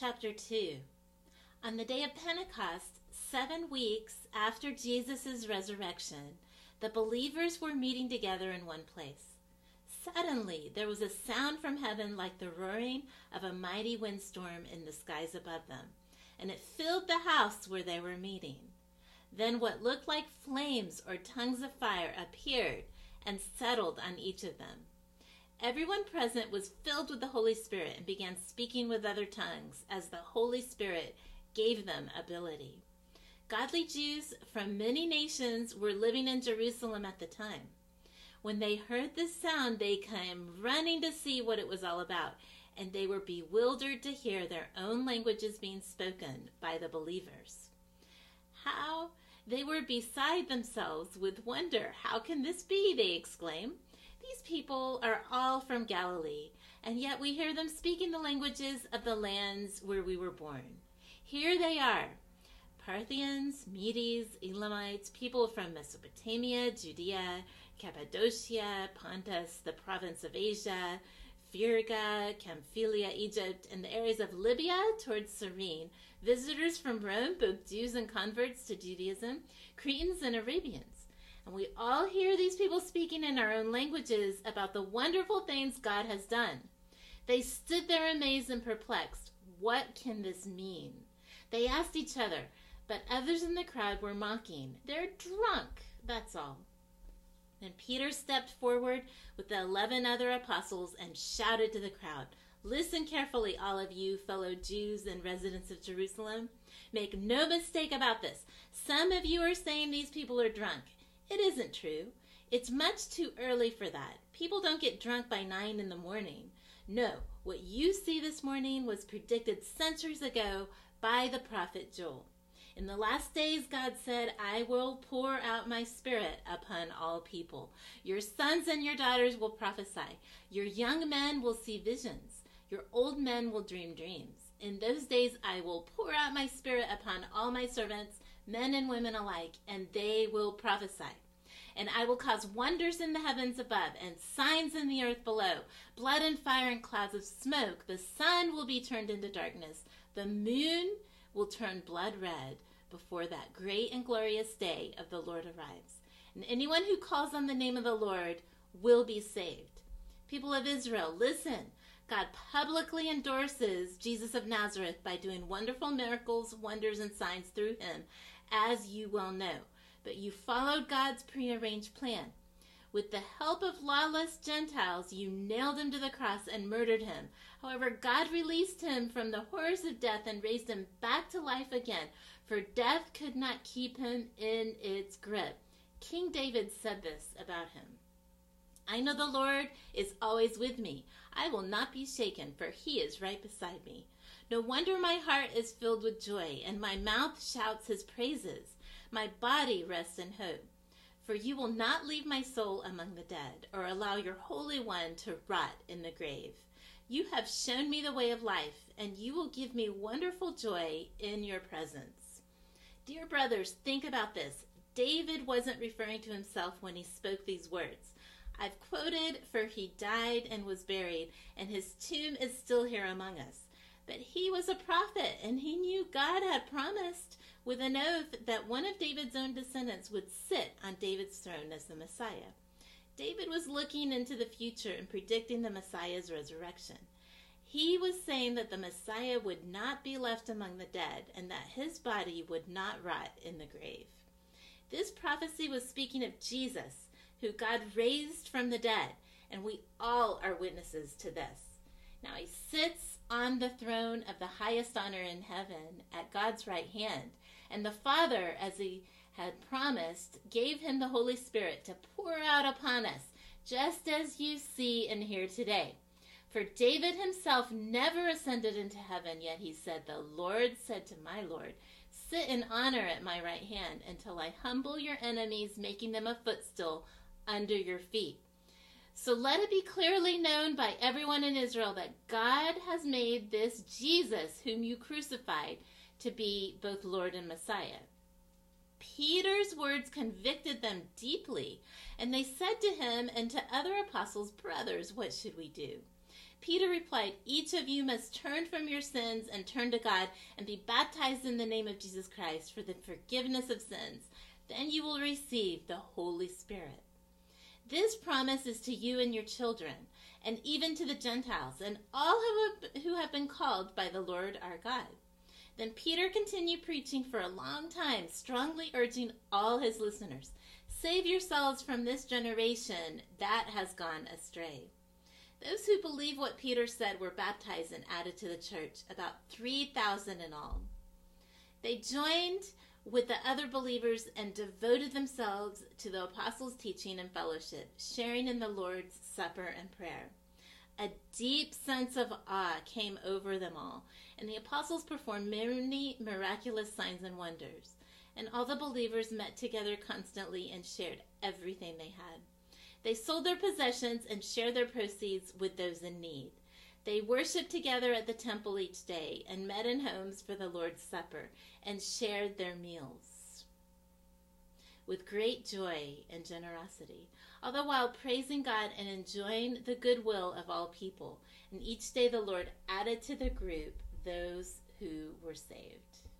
chapter 2. On the day of Pentecost, seven weeks after Jesus' resurrection, the believers were meeting together in one place. Suddenly, there was a sound from heaven like the roaring of a mighty windstorm in the skies above them, and it filled the house where they were meeting. Then what looked like flames or tongues of fire appeared and settled on each of them. Everyone present was filled with the Holy Spirit and began speaking with other tongues as the Holy Spirit gave them ability. Godly Jews from many nations were living in Jerusalem at the time. When they heard this sound, they came running to see what it was all about, and they were bewildered to hear their own languages being spoken by the believers. How they were beside themselves with wonder. How can this be? They exclaimed. These people are all from Galilee, and yet we hear them speaking the languages of the lands where we were born. Here they are Parthians, Medes, Elamites, people from Mesopotamia, Judea, Cappadocia, Pontus, the province of Asia, Phrygia, Pamphylia, Egypt, and the areas of Libya towards Cyrene, visitors from Rome, both Jews and converts to Judaism, Cretans and Arabians. We all hear these people speaking in our own languages about the wonderful things God has done. They stood there amazed and perplexed. What can this mean? They asked each other, but others in the crowd were mocking. They're drunk, that's all. Then Peter stepped forward with the eleven other apostles and shouted to the crowd, Listen carefully, all of you fellow Jews and residents of Jerusalem. Make no mistake about this. Some of you are saying these people are drunk. It isn't true. It's much too early for that. People don't get drunk by nine in the morning. No, what you see this morning was predicted centuries ago by the prophet Joel. In the last days, God said, I will pour out my spirit upon all people. Your sons and your daughters will prophesy. Your young men will see visions. Your old men will dream dreams. In those days, I will pour out my spirit upon all my servants, men and women alike, and they will prophesy. And I will cause wonders in the heavens above and signs in the earth below blood and fire and clouds of smoke. The sun will be turned into darkness, the moon will turn blood red before that great and glorious day of the Lord arrives. And anyone who calls on the name of the Lord will be saved. People of Israel, listen. God publicly endorses Jesus of Nazareth by doing wonderful miracles, wonders, and signs through him, as you well know. But you followed God's prearranged plan. With the help of lawless Gentiles, you nailed him to the cross and murdered him. However, God released him from the horrors of death and raised him back to life again, for death could not keep him in its grip. King David said this about him. I know the Lord is always with me. I will not be shaken, for he is right beside me. No wonder my heart is filled with joy, and my mouth shouts his praises. My body rests in hope. For you will not leave my soul among the dead, or allow your Holy One to rot in the grave. You have shown me the way of life, and you will give me wonderful joy in your presence. Dear brothers, think about this. David wasn't referring to himself when he spoke these words. I've quoted, for he died and was buried, and his tomb is still here among us. But he was a prophet, and he knew God had promised with an oath that one of David's own descendants would sit on David's throne as the Messiah. David was looking into the future and predicting the Messiah's resurrection. He was saying that the Messiah would not be left among the dead and that his body would not rot in the grave. This prophecy was speaking of Jesus, who God raised from the dead, and we all are witnesses to this. Now he sits on the throne of the highest honor in heaven at God's right hand, and the Father, as he had promised, gave him the Holy Spirit to pour out upon us, just as you see and hear today. For David himself never ascended into heaven, yet he said, The Lord said to my Lord, Sit in honor at my right hand until I humble your enemies, making them a footstool under your feet. So let it be clearly known by everyone in Israel that God has made this Jesus, whom you crucified, to be both Lord and Messiah. Peter's words convicted them deeply, and they said to him and to other apostles, Brothers, what should we do? Peter replied, Each of you must turn from your sins and turn to God and be baptized in the name of Jesus Christ for the forgiveness of sins. Then you will receive the Holy Spirit. This promise is to you and your children, and even to the Gentiles, and all who have been called by the Lord our God. Then Peter continued preaching for a long time, strongly urging all his listeners Save yourselves from this generation that has gone astray. Those who believe what Peter said were baptized and added to the church, about 3,000 in all. They joined with the other believers and devoted themselves to the apostles' teaching and fellowship, sharing in the Lord's Supper and prayer. A deep sense of awe came over them all, and the apostles performed many miraculous signs and wonders. And all the believers met together constantly and shared everything they had. They sold their possessions and shared their proceeds with those in need. They worshiped together at the temple each day and met in homes for the Lord's Supper and shared their meals with great joy and generosity, all the while praising God and enjoying the goodwill of all people. And each day the Lord added to the group those who were saved.